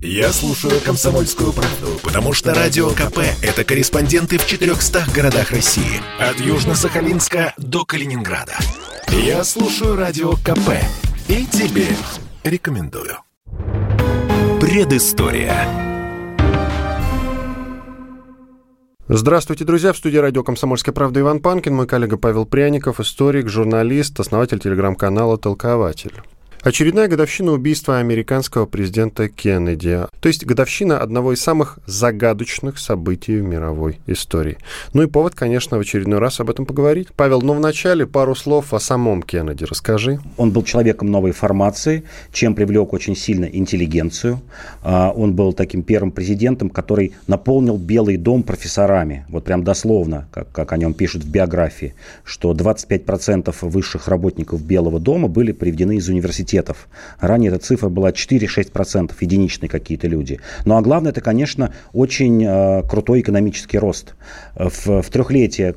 Я слушаю «Комсомольскую правду», потому что «Радио КП» — это корреспонденты в 400 городах России. От Южно-Сахалинска до Калининграда. Я слушаю «Радио КП» и тебе рекомендую. Предыстория. Здравствуйте, друзья. В студии радио «Комсомольская правда» Иван Панкин, мой коллега Павел Пряников, историк, журналист, основатель телеграм-канала «Толкователь». Очередная годовщина убийства американского президента Кеннеди. То есть годовщина одного из самых загадочных событий в мировой истории. Ну и повод, конечно, в очередной раз об этом поговорить. Павел, ну вначале пару слов о самом Кеннеди расскажи. Он был человеком новой формации, чем привлек очень сильно интеллигенцию. А, он был таким первым президентом, который наполнил Белый дом профессорами. Вот прям дословно, как, как о нем пишут в биографии, что 25% высших работников Белого дома были приведены из университета университетов. Ранее эта цифра была 4-6%, единичные какие-то люди. Ну а главное, это, конечно, очень э, крутой экономический рост. В, в трехлетие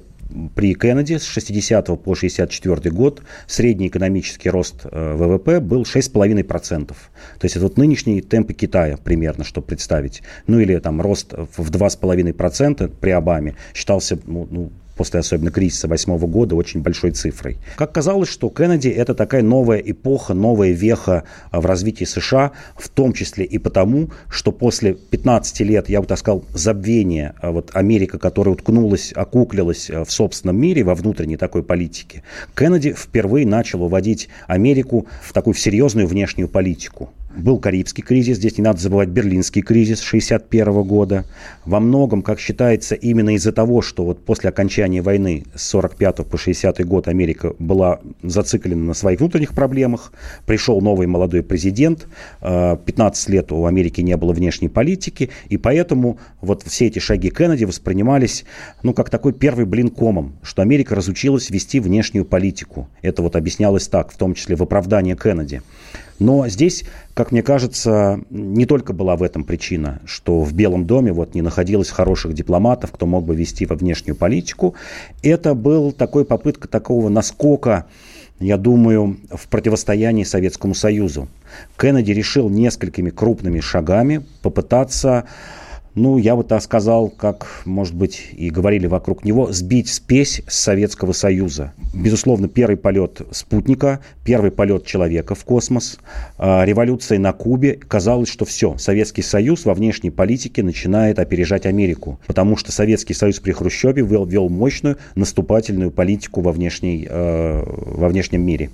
при Кеннеди с 60 по 64 год средний экономический рост э, ВВП был 6,5%. То есть это вот нынешние темпы Китая примерно, чтобы представить. Ну или там рост в 2,5% при Обаме считался ну, ну, после особенно кризиса восьмого года, очень большой цифрой. Как казалось, что Кеннеди – это такая новая эпоха, новая веха а, в развитии США, в том числе и потому, что после 15 лет, я бы так сказал, забвения а, вот Америка, которая уткнулась, окуклилась а, в собственном мире, во внутренней такой политике, Кеннеди впервые начал уводить Америку в такую серьезную внешнюю политику. Был Карибский кризис, здесь не надо забывать Берлинский кризис 1961 года. Во многом, как считается, именно из-за того, что вот после окончания войны с 45 по 60 год Америка была зациклена на своих внутренних проблемах, пришел новый молодой президент, 15 э, лет у Америки не было внешней политики, и поэтому вот все эти шаги Кеннеди воспринимались, ну, как такой первый блин комом, что Америка разучилась вести внешнюю политику. Это вот объяснялось так, в том числе в оправдании Кеннеди. Но здесь, как мне кажется, не только была в этом причина, что в Белом доме вот не находилось хороших дипломатов, кто мог бы вести во внешнюю политику. Это был такой попытка такого наскока я думаю, в противостоянии Советскому Союзу. Кеннеди решил несколькими крупными шагами попытаться ну, я бы так сказал, как, может быть, и говорили вокруг него, сбить спесь с Советского Союза. Безусловно, первый полет спутника, первый полет человека в космос, э, революция на Кубе. Казалось, что все, Советский Союз во внешней политике начинает опережать Америку, потому что Советский Союз при Хрущеве вел, вел мощную наступательную политику во, внешней, э, во внешнем мире.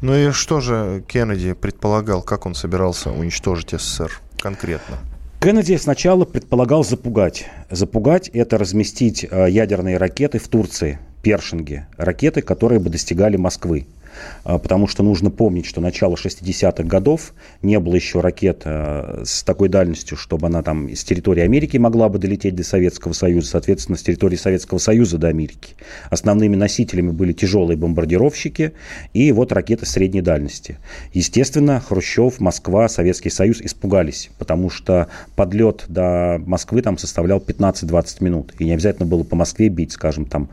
Ну и что же Кеннеди предполагал, как он собирался уничтожить СССР конкретно? Кеннеди сначала предполагал запугать. Запугать – это разместить э, ядерные ракеты в Турции, Першинге. Ракеты, которые бы достигали Москвы. А, потому что нужно помнить, что начало 60-х годов не было еще ракет а, с такой дальностью, чтобы она там с территории Америки могла бы долететь до Советского Союза, соответственно, с территории Советского Союза до Америки. Основными носителями были тяжелые бомбардировщики и вот ракеты средней дальности. Естественно, Хрущев, Москва, Советский Союз испугались, потому что подлет до Москвы там составлял 15-20 минут. И не обязательно было по Москве бить, скажем, там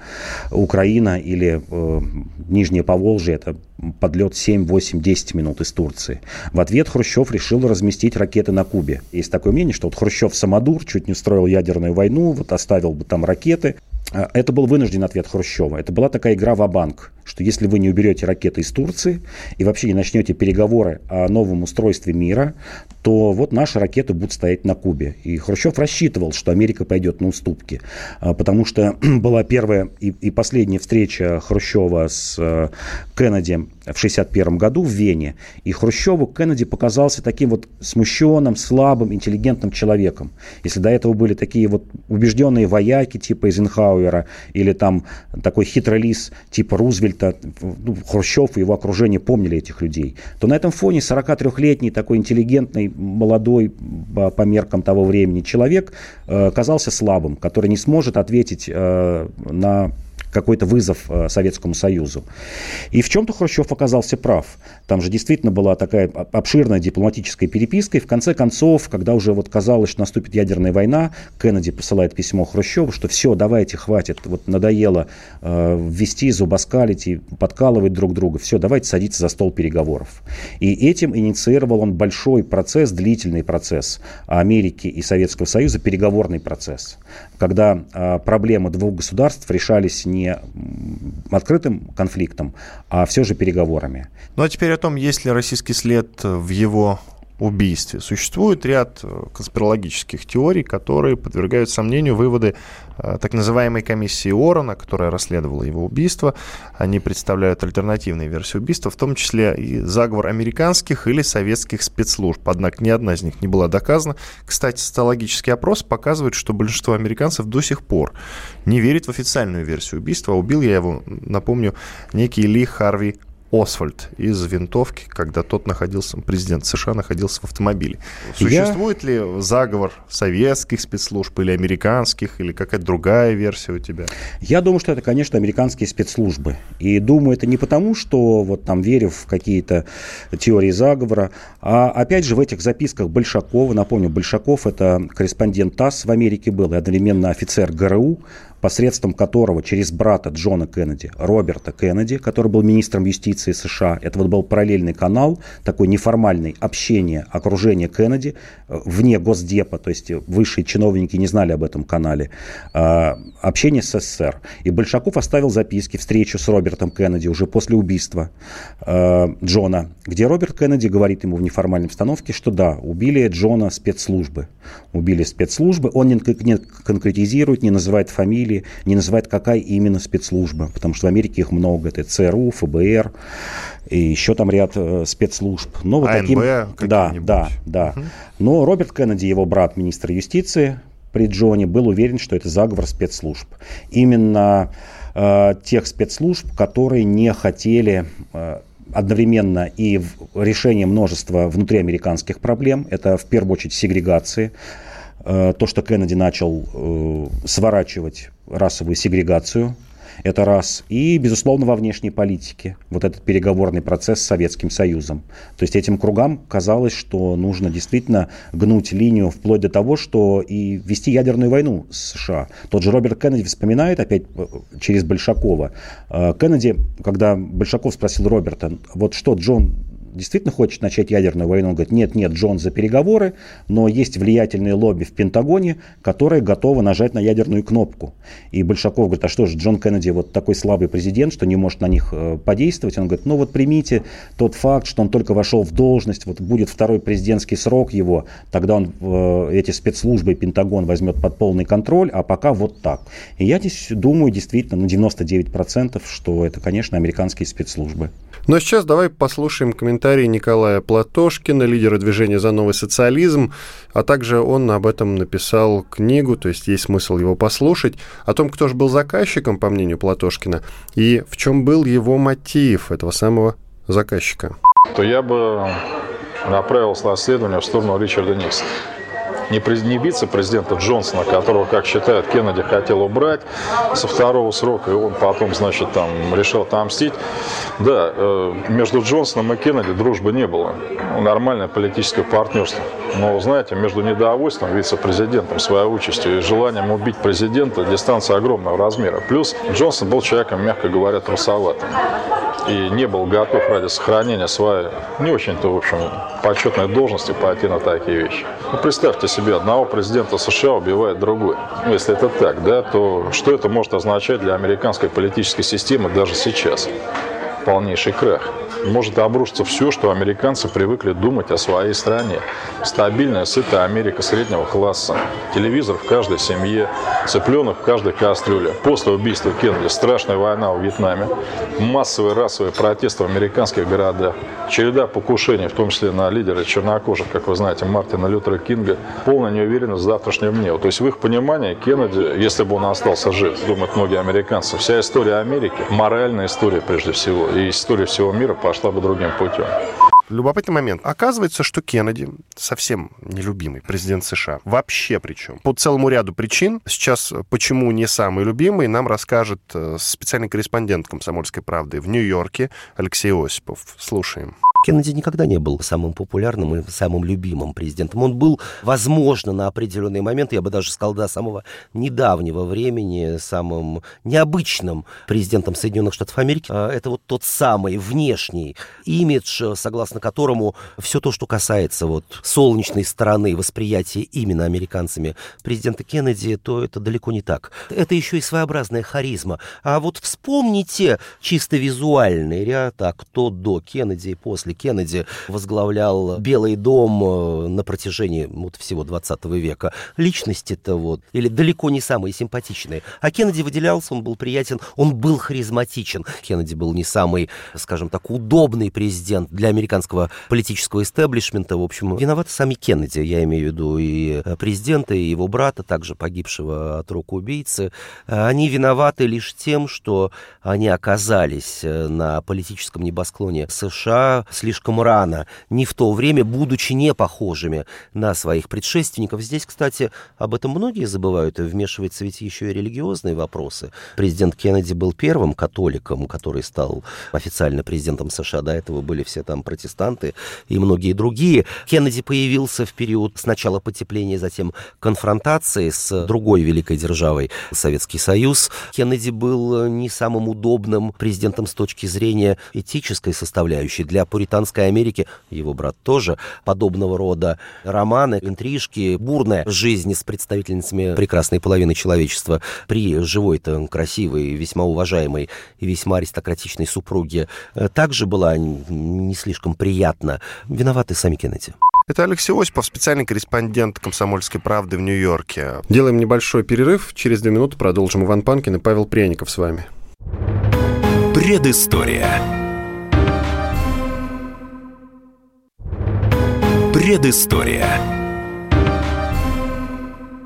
Украина или э, Нижнее Поволжье, это подлет 7, 8, 10 минут из Турции. В ответ Хрущев решил разместить ракеты на Кубе. Есть такое мнение, что вот Хрущев самодур, чуть не устроил ядерную войну, вот оставил бы там ракеты. А, это был вынужденный ответ Хрущева. Это была такая игра в банк что если вы не уберете ракеты из Турции и вообще не начнете переговоры о новом устройстве мира, то вот наши ракеты будут стоять на Кубе. И Хрущев рассчитывал, что Америка пойдет на уступки, а, потому что была первая и, и последняя встреча Хрущева с э, Кеннеди в 1961 году в Вене. И Хрущеву Кеннеди показался таким вот смущенным, слабым, интеллигентным человеком. Если до этого были такие вот убежденные вояки типа Эйзенхауэра или там такой хитрый лис типа Рузвельта, ну, Хрущев и его окружение помнили этих людей, то на этом фоне 43-летний такой интеллигентный, молодой по меркам того времени человек э, казался слабым, который не сможет ответить э, на какой-то вызов э, Советскому Союзу. И в чем-то Хрущев оказался прав. Там же действительно была такая обширная дипломатическая переписка, и в конце концов, когда уже вот казалось, что наступит ядерная война, Кеннеди посылает письмо Хрущеву, что все, давайте, хватит, вот надоело э, ввести, зубоскалить и подкалывать друг друга, все, давайте садиться за стол переговоров. И этим инициировал он большой процесс, длительный процесс Америки и Советского Союза, переговорный процесс, когда э, проблемы двух государств решались не открытым конфликтом, а все же переговорами. Ну а теперь о том, есть ли российский след в его убийстве. Существует ряд э, конспирологических теорий, которые подвергают сомнению выводы э, так называемой комиссии Орона, которая расследовала его убийство. Они представляют альтернативные версии убийства, в том числе и заговор американских или советских спецслужб. Однако ни одна из них не была доказана. Кстати, социологический опрос показывает, что большинство американцев до сих пор не верит в официальную версию убийства. А убил я его, напомню, некий Ли Харви Освальд из винтовки, когда тот находился, президент США находился в автомобиле. Существует Я... ли заговор советских спецслужб или американских, или какая-то другая версия у тебя? Я думаю, что это, конечно, американские спецслужбы. И думаю, это не потому, что вот там верю в какие-то теории заговора, а опять же в этих записках Большакова, напомню, Большаков это корреспондент ТАСС в Америке был и одновременно офицер ГРУ, посредством которого через брата Джона Кеннеди, Роберта Кеннеди, который был министром юстиции США, это вот был параллельный канал, такой неформальный общение, окружение Кеннеди э, вне Госдепа, то есть высшие чиновники не знали об этом канале, э, общение с СССР. И Большаков оставил записки, встречу с Робертом Кеннеди уже после убийства э, Джона, где Роберт Кеннеди говорит ему в неформальной обстановке, что да, убили Джона спецслужбы. Убили спецслужбы, он не конкретизирует, не называет фамилии, фамилии, не называет, какая именно спецслужба, потому что в Америке их много. Это ЦРУ, ФБР, и еще там ряд э, спецслужб. Но вот АНБ таким... Да, да, да. Угу. Но Роберт Кеннеди, его брат, министр юстиции при Джоне, был уверен, что это заговор спецслужб. Именно э, тех спецслужб, которые не хотели э, одновременно и решение множества внутриамериканских проблем. Это в первую очередь сегрегации, то, что Кеннеди начал э, сворачивать расовую сегрегацию, это раз. И, безусловно, во внешней политике. Вот этот переговорный процесс с Советским Союзом. То есть этим кругам казалось, что нужно действительно гнуть линию вплоть до того, что и вести ядерную войну с США. Тот же Роберт Кеннеди вспоминает опять э, через Большакова. Кеннеди, когда Большаков спросил Роберта, вот что, Джон, действительно хочет начать ядерную войну, он говорит, нет, нет, Джон за переговоры, но есть влиятельные лобби в Пентагоне, которые готовы нажать на ядерную кнопку. И Большаков говорит, а что же, Джон Кеннеди вот такой слабый президент, что не может на них э, подействовать. Он говорит, ну вот примите тот факт, что он только вошел в должность, вот будет второй президентский срок его, тогда он э, эти спецслужбы Пентагон возьмет под полный контроль, а пока вот так. И я здесь думаю действительно на 99%, что это, конечно, американские спецслужбы. Но сейчас давай послушаем комментарии Николая Платошкина, лидера движения «За новый социализм», а также он об этом написал книгу, то есть есть смысл его послушать, о том, кто же был заказчиком, по мнению Платошкина, и в чем был его мотив этого самого заказчика. То я бы направил расследование в сторону Ричарда Никсона не, не вице-президента Джонсона, которого, как считают, Кеннеди хотел убрать со второго срока, и он потом, значит, там решил отомстить. Да, э, между Джонсоном и Кеннеди дружбы не было. Нормальное политическое партнерство. Но, знаете, между недовольством вице-президентом своей участью и желанием убить президента дистанция огромного размера. Плюс Джонсон был человеком, мягко говоря, трусоватым и не был готов ради сохранения своей не очень-то, в общем, почетной должности пойти на такие вещи. Ну, представьте себе, одного президента США убивает другой. Ну, если это так, да, то что это может означать для американской политической системы даже сейчас? Полнейший крах может обрушиться все, что американцы привыкли думать о своей стране. Стабильная, сытая Америка среднего класса, телевизор в каждой семье, цыпленок в каждой кастрюле. После убийства Кеннеди страшная война в Вьетнаме, массовые расовые протесты в американских городах, череда покушений, в том числе на лидера чернокожих, как вы знаете, Мартина Лютера Кинга, полная неуверенность в завтрашнем дне. То есть в их понимании Кеннеди, если бы он остался жив, думают многие американцы, вся история Америки, моральная история прежде всего, и история всего мира по пошла бы другим путем. Любопытный момент. Оказывается, что Кеннеди, совсем нелюбимый президент США, вообще причем, по целому ряду причин, сейчас почему не самый любимый, нам расскажет э, специальный корреспондент «Комсомольской правды» в Нью-Йорке Алексей Осипов. Слушаем. Кеннеди никогда не был самым популярным и самым любимым президентом. Он был, возможно, на определенный момент, я бы даже сказал, до самого недавнего времени, самым необычным президентом Соединенных Штатов Америки. А, это вот тот самый внешний имидж, согласно которому все то, что касается вот солнечной стороны восприятия именно американцами президента Кеннеди, то это далеко не так. Это еще и своеобразная харизма. А вот вспомните чисто визуальный ряд, а кто до Кеннеди и после если Кеннеди возглавлял Белый дом э, на протяжении вот, всего 20 века, личности-то вот, или далеко не самые симпатичные. А Кеннеди выделялся, он был приятен, он был харизматичен. Кеннеди был не самый, скажем так, удобный президент для американского политического истеблишмента. В общем, виноваты сами Кеннеди, я имею в виду и президента, и его брата, также погибшего от рук убийцы. Они виноваты лишь тем, что они оказались э, на политическом небосклоне США слишком рано, не в то время, будучи не похожими на своих предшественников. Здесь, кстати, об этом многие забывают, и вмешиваются ведь еще и религиозные вопросы. Президент Кеннеди был первым католиком, который стал официально президентом США. До этого были все там протестанты и многие другие. Кеннеди появился в период сначала потепления, затем конфронтации с другой великой державой, Советский Союз. Кеннеди был не самым удобным президентом с точки зрения этической составляющей для пуританской Америки, его брат тоже, подобного рода романы, интрижки, бурная жизнь с представительницами прекрасной половины человечества при живой-то красивой, весьма уважаемой и весьма аристократичной супруге э, также была не слишком приятна. Виноваты сами Кеннеди. Это Алексей Осипов, специальный корреспондент «Комсомольской правды» в Нью-Йорке. Делаем небольшой перерыв. Через две минуты продолжим. Иван Панкин и Павел Пряников с вами. Предыстория. Предыстория.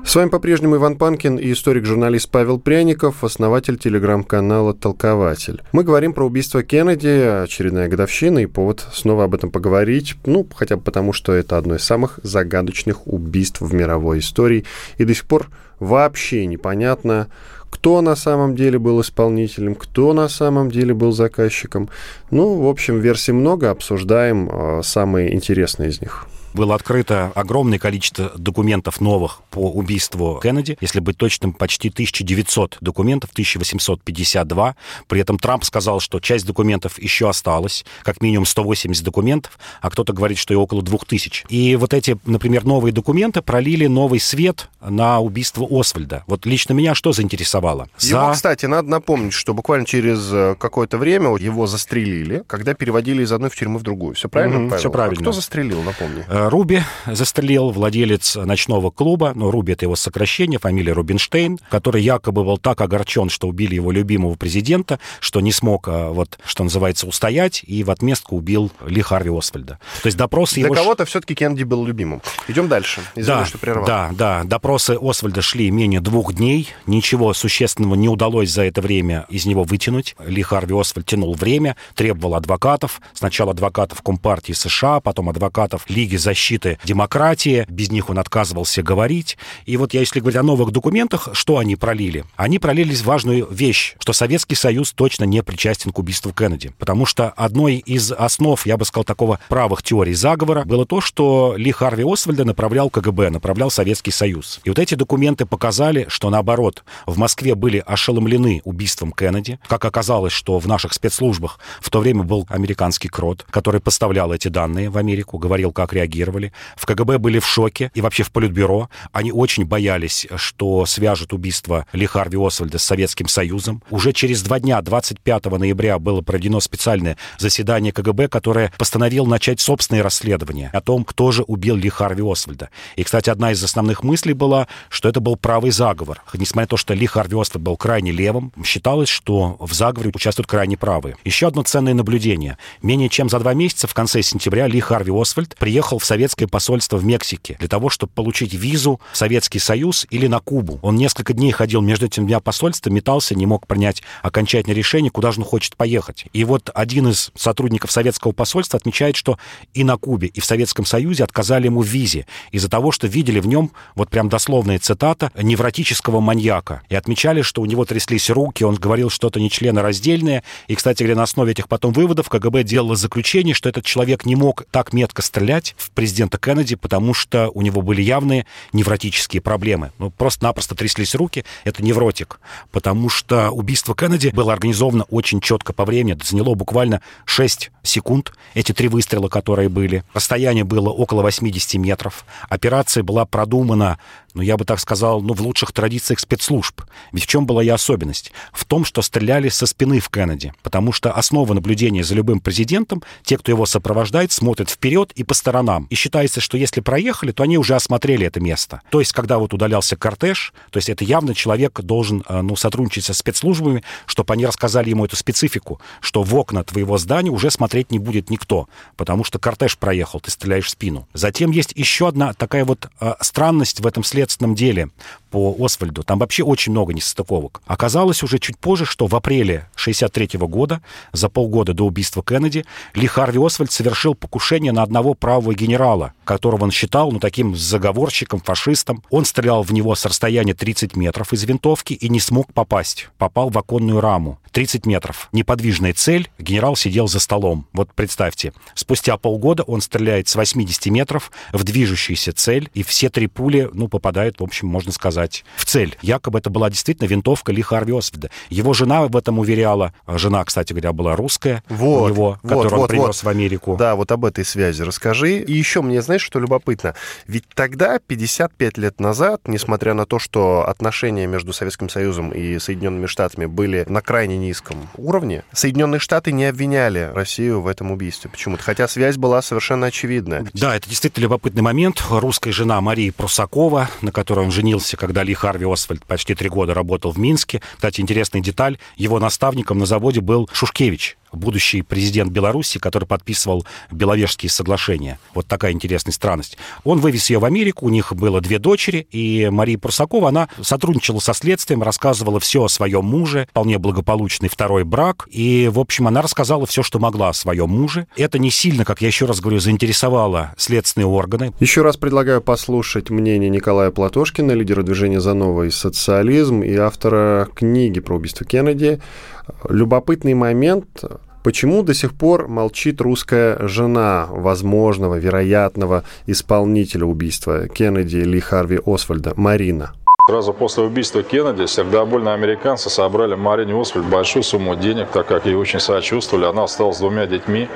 С вами по-прежнему Иван Панкин и историк-журналист Павел Пряников, основатель телеграм-канала «Толкователь». Мы говорим про убийство Кеннеди, очередная годовщина, и повод снова об этом поговорить, ну, хотя бы потому, что это одно из самых загадочных убийств в мировой истории, и до сих пор вообще непонятно, кто на самом деле был исполнителем, кто на самом деле был заказчиком. Ну, в общем, версий много, обсуждаем э, самые интересные из них было открыто огромное количество документов новых по убийству Кеннеди. Если быть точным, почти 1900 документов, 1852. При этом Трамп сказал, что часть документов еще осталась, как минимум 180 документов, а кто-то говорит, что и около 2000. И вот эти, например, новые документы пролили новый свет на убийство Освальда. Вот лично меня что заинтересовало? Его, кстати, надо напомнить, что буквально через э, какое-то время его застрелили, когда переводили из одной в тюрьму в другую. Все правильно, mm-hmm, Все правильно. А кто застрелил, напомни? Э, Руби застрелил, владелец ночного клуба, но Руби это его сокращение, фамилия Рубинштейн, который якобы был так огорчен, что убили его любимого президента, что не смог, а, вот, что называется, устоять, и в отместку убил Ли Харви Освальда. То есть допросы Для его... кого-то все-таки Кеннеди был любимым. Идем дальше. Извини, да, что прервал. Да, да. Допросы Освальда шли менее двух дней. Ничего существенного не удалось за это время из него вытянуть. Ли Харви Освальд тянул время, требовал адвокатов. Сначала адвокатов Компартии США, потом адвокатов Лиги защиты демократии, без них он отказывался говорить. И вот я, если говорить о новых документах, что они пролили? Они пролили важную вещь, что Советский Союз точно не причастен к убийству Кеннеди. Потому что одной из основ, я бы сказал, такого правых теорий заговора было то, что Ли Харви Освальда направлял КГБ, направлял Советский Союз. И вот эти документы показали, что наоборот, в Москве были ошеломлены убийством Кеннеди. Как оказалось, что в наших спецслужбах в то время был американский крот, который поставлял эти данные в Америку, говорил, как реагировать реагировали. В КГБ были в шоке и вообще в Политбюро. Они очень боялись, что свяжут убийство Ли Харви Освальда с Советским Союзом. Уже через два дня, 25 ноября, было проведено специальное заседание КГБ, которое постановило начать собственное расследование о том, кто же убил Ли Харви Освальда. И, кстати, одна из основных мыслей была, что это был правый заговор. Несмотря на то, что Ли Харви Освальд был крайне левым, считалось, что в заговоре участвуют крайне правые. Еще одно ценное наблюдение. Менее чем за два месяца, в конце сентября, Ли Харви Освальд приехал в советское посольство в Мексике для того, чтобы получить визу в Советский Союз или на Кубу. Он несколько дней ходил между этими двумя посольствами, метался, не мог принять окончательное решение, куда же он хочет поехать. И вот один из сотрудников советского посольства отмечает, что и на Кубе, и в Советском Союзе отказали ему в визе из-за того, что видели в нем, вот прям дословная цитата, невротического маньяка. И отмечали, что у него тряслись руки, он говорил что-то нечленораздельное. И, кстати говоря, на основе этих потом выводов КГБ делало заключение, что этот человек не мог так метко стрелять в президента Кеннеди, потому что у него были явные невротические проблемы. Ну, просто-напросто тряслись руки. Это невротик. Потому что убийство Кеннеди было организовано очень четко по времени. Заняло буквально 6 секунд. Эти три выстрела, которые были. Расстояние было около 80 метров. Операция была продумана ну, я бы так сказал, ну, в лучших традициях спецслужб. Ведь в чем была ее особенность? В том, что стреляли со спины в Кеннеди, потому что основа наблюдения за любым президентом, те, кто его сопровождает, смотрят вперед и по сторонам. И считается, что если проехали, то они уже осмотрели это место. То есть, когда вот удалялся кортеж, то есть это явно человек должен, э, ну, сотрудничать со спецслужбами, чтобы они рассказали ему эту специфику, что в окна твоего здания уже смотреть не будет никто, потому что кортеж проехал, ты стреляешь в спину. Затем есть еще одна такая вот э, странность в этом следствии, следственном деле по Освальду. Там вообще очень много несостыковок. Оказалось уже чуть позже, что в апреле 63 года, за полгода до убийства Кеннеди, Ли Харви Освальд совершил покушение на одного правого генерала, которого он считал, ну, таким заговорщиком, фашистом. Он стрелял в него с расстояния 30 метров из винтовки и не смог попасть. Попал в оконную раму. 30 метров. Неподвижная цель. Генерал сидел за столом. Вот представьте. Спустя полгода он стреляет с 80 метров в движущуюся цель, и все три пули, ну, попадают, в общем, можно сказать, в цель. Якобы это была действительно винтовка Ли Харви Освальда. Его жена в этом уверяла. Жена, кстати говоря, была русская вот, у него, вот, которую вот, он принес вот. в Америку. Да, вот об этой связи расскажи. И еще мне, знаешь, что любопытно? Ведь тогда, 55 лет назад, несмотря на то, что отношения между Советским Союзом и Соединенными Штатами были на крайне низком уровне, Соединенные Штаты не обвиняли Россию в этом убийстве почему-то, хотя связь была совершенно очевидная. Да, это действительно любопытный момент. Русская жена Марии Прусакова, на которой он женился, когда Ли Харви Освальд почти три года работал в Минске. Кстати, интересная деталь, его наставником на заводе был Шушкевич, будущий президент Беларуси, который подписывал Беловежские соглашения. Вот такая интересная странность. Он вывез ее в Америку, у них было две дочери, и Мария Прусакова, она сотрудничала со следствием, рассказывала все о своем муже, вполне благополучный второй брак, и, в общем, она рассказала все, что могла о своем муже. Это не сильно, как я еще раз говорю, заинтересовало следственные органы. Еще раз предлагаю послушать мнение Николая Платошкина, лидера движения «За новый социализм» и автора книги про убийство Кеннеди. Любопытный момент, Почему до сих пор молчит русская жена возможного, вероятного исполнителя убийства Кеннеди Ли Харви Освальда, Марина? Сразу после убийства Кеннеди сердобольные американцы собрали Марине Освальд большую сумму денег, так как ей очень сочувствовали. Она осталась с двумя детьми,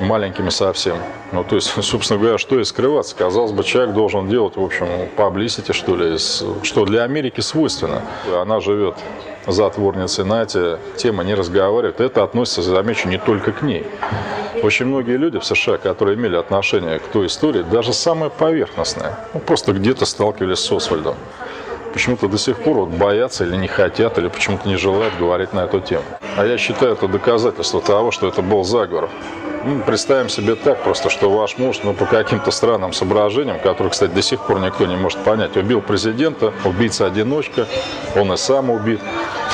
маленькими совсем. Ну, то есть, собственно говоря, что и скрываться. Казалось бы, человек должен делать, в общем, паблисити, что ли, что для Америки свойственно. Она живет затворницей на эти темы не разговаривает. Это относится, замечу, не только к ней. Очень многие люди в США, которые имели отношение к той истории, даже самые поверхностные, ну, просто где-то сталкивались с Освальдом. Почему-то до сих пор вот боятся или не хотят, или почему-то не желают говорить на эту тему. А я считаю это доказательство того, что это был заговор. Ну, представим себе так просто, что ваш муж, ну, по каким-то странным соображениям, которые, кстати, до сих пор никто не может понять, убил президента, убийца-одиночка, он и сам убит.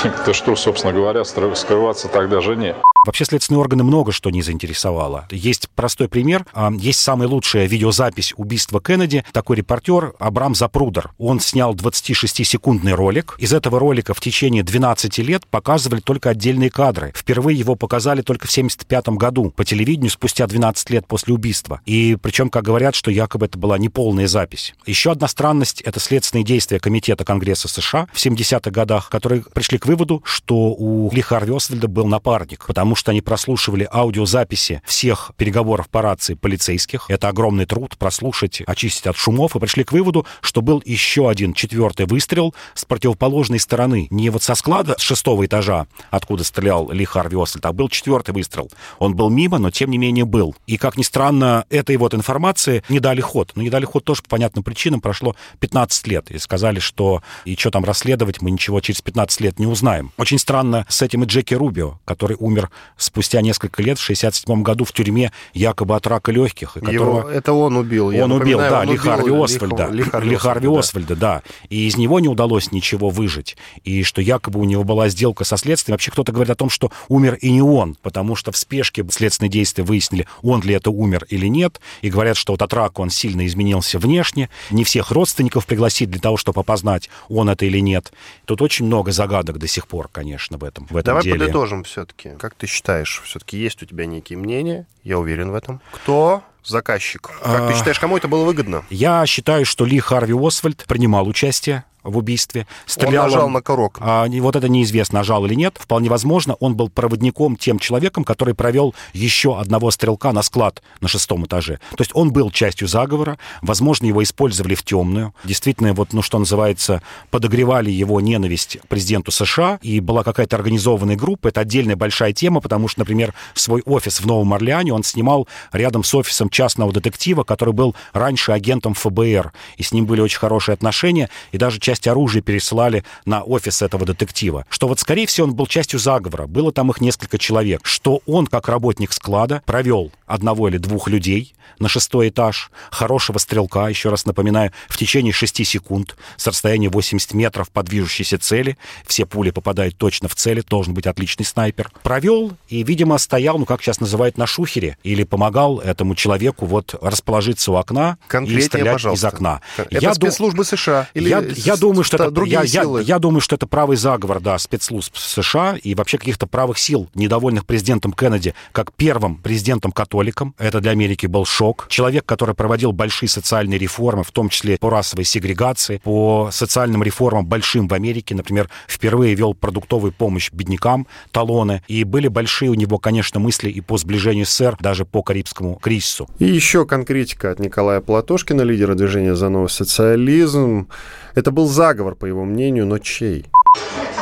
То что, собственно говоря, скрываться тогда жене? Вообще следственные органы много что не заинтересовало. Есть простой пример. А, есть самая лучшая видеозапись убийства Кеннеди. Такой репортер Абрам Запрудер. Он снял 26-секундный ролик. Из этого ролика в течение 12 лет показывали только отдельные кадры. Впервые его показали только в 75 году по телевидению спустя 12 лет после убийства. И причем, как говорят, что якобы это была неполная запись. Еще одна странность — это следственные действия Комитета Конгресса США в 70-х годах, которые пришли к выводу, что у Ли Харви Освальда был напарник, потому что они прослушивали аудиозаписи всех переговоров по рации полицейских. Это огромный труд прослушать, очистить от шумов, и пришли к выводу, что был еще один четвертый выстрел с противоположной стороны. Не вот со склада с шестого этажа, откуда стрелял Ли Харви Освальд, а был четвертый выстрел. Он был мимо, но тем не менее был. И, как ни странно, этой вот информации не дали ход. Но не дали ход тоже по понятным причинам. Прошло 15 лет. И сказали, что и что там расследовать, мы ничего через 15 лет не узнаем. Очень странно с этим и Джеки Рубио, который умер спустя несколько лет, в 67 году, в тюрьме якобы от рака легких. Которого... Его, это он убил. Он убил, да, Ли Харви Освальда. Ли Харви Освальда, да. И из него не удалось ничего выжить. И что якобы у него была сделка со следствием. Вообще кто-то говорит о том, что умер и не он, потому что в спешке следственные действия выяснили, он ли это умер или нет. И говорят, что вот от рака он сильно изменился внешне. Не всех родственников пригласить для того, чтобы опознать, он это или нет. Тут очень много загадок до сих пор, конечно, в этом, в этом Давай деле. подытожим все-таки. Как ты считаешь, все-таки есть у тебя некие мнения, я уверен в этом. Кто заказчик? Как ты а, считаешь, кому это было выгодно? Я считаю, что Ли Харви Освальд принимал участие в убийстве. Стрелял он нажал он, на курок. А, вот это неизвестно, нажал или нет. Вполне возможно, он был проводником тем человеком, который провел еще одного стрелка на склад на шестом этаже. То есть он был частью заговора. Возможно, его использовали в темную. Действительно, вот, ну, что называется, подогревали его ненависть к президенту США. И была какая-то организованная группа. Это отдельная большая тема, потому что, например, свой офис в Новом Орлеане он снимал рядом с офисом частного детектива, который был раньше агентом ФБР. И с ним были очень хорошие отношения. И даже часть оружия пересылали на офис этого детектива. Что вот, скорее всего, он был частью заговора. Было там их несколько человек. Что он, как работник склада, провел одного или двух людей на шестой этаж, хорошего стрелка, еще раз напоминаю, в течение шести секунд с расстояния 80 метров по движущейся цели. Все пули попадают точно в цели, должен быть отличный снайпер. Провел и, видимо, стоял, ну, как сейчас называют, на шухере или помогал этому человеку вот расположиться у окна и стрелять пожалуйста. из окна. Это я спецслужбы США? Или я, я думаю, что это другие я, силы? Я, я думаю, что это правый заговор, да, спецслужб США и вообще каких-то правых сил, недовольных президентом Кеннеди, как первым президентом-католиком. Это для Америки был шок. Человек, который проводил большие социальные реформы, в том числе по расовой сегрегации, по социальным реформам большим в Америке, например, впервые вел продуктовую помощь беднякам, талоны, и были большие у него, конечно, мысли и по сближению с СССР, даже по Карибскому кризису. И еще конкретика от Николая Платошкина, лидера движения «За новый социализм». Это был заговор, по его мнению, но чей?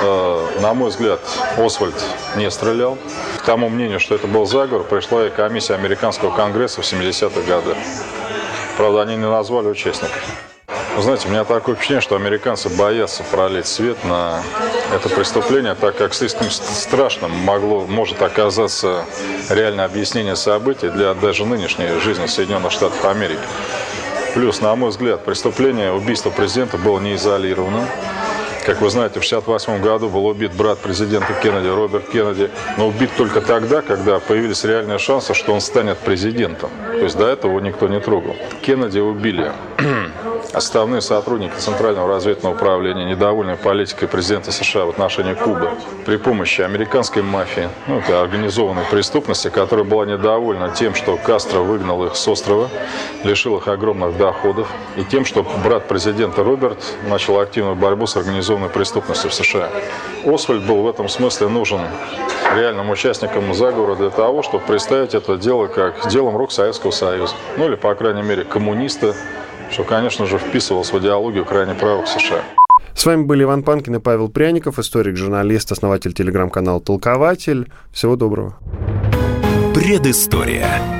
Э, на мой взгляд, Освальд не стрелял. К тому мнению, что это был заговор, пришла и комиссия Американского конгресса в 70-х годах. Правда, они не назвали участников. Знаете, у меня такое впечатление, что американцы боятся пролить свет на это преступление, так как слишком страшным могло, может оказаться реальное объяснение событий для даже нынешней жизни Соединенных Штатов Америки. Плюс, на мой взгляд, преступление убийства президента было не. Как вы знаете, в 1968 году был убит брат президента Кеннеди, Роберт Кеннеди, но убит только тогда, когда появились реальные шансы, что он станет президентом. То есть до этого его никто не трогал. Кеннеди убили Основные сотрудники Центрального разведывательного управления, недовольны политикой президента США в отношении Кубы при помощи американской мафии, ну, это организованной преступности, которая была недовольна тем, что Кастро выгнал их с острова, лишил их огромных доходов, и тем, что брат президента Роберт начал активную борьбу с организованной преступностью в США. Освальд был в этом смысле нужен реальным участникам заговора для того, чтобы представить это дело как делом рук Советского Союза. Ну или, по крайней мере, коммуниста, что, конечно же, вписывалось в идеологию крайне правых США. С вами были Иван Панкин и Павел Пряников, историк, журналист, основатель телеграм-канала «Толкователь». Всего доброго. Предыстория.